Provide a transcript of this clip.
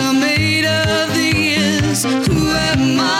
are made of these. Who am I?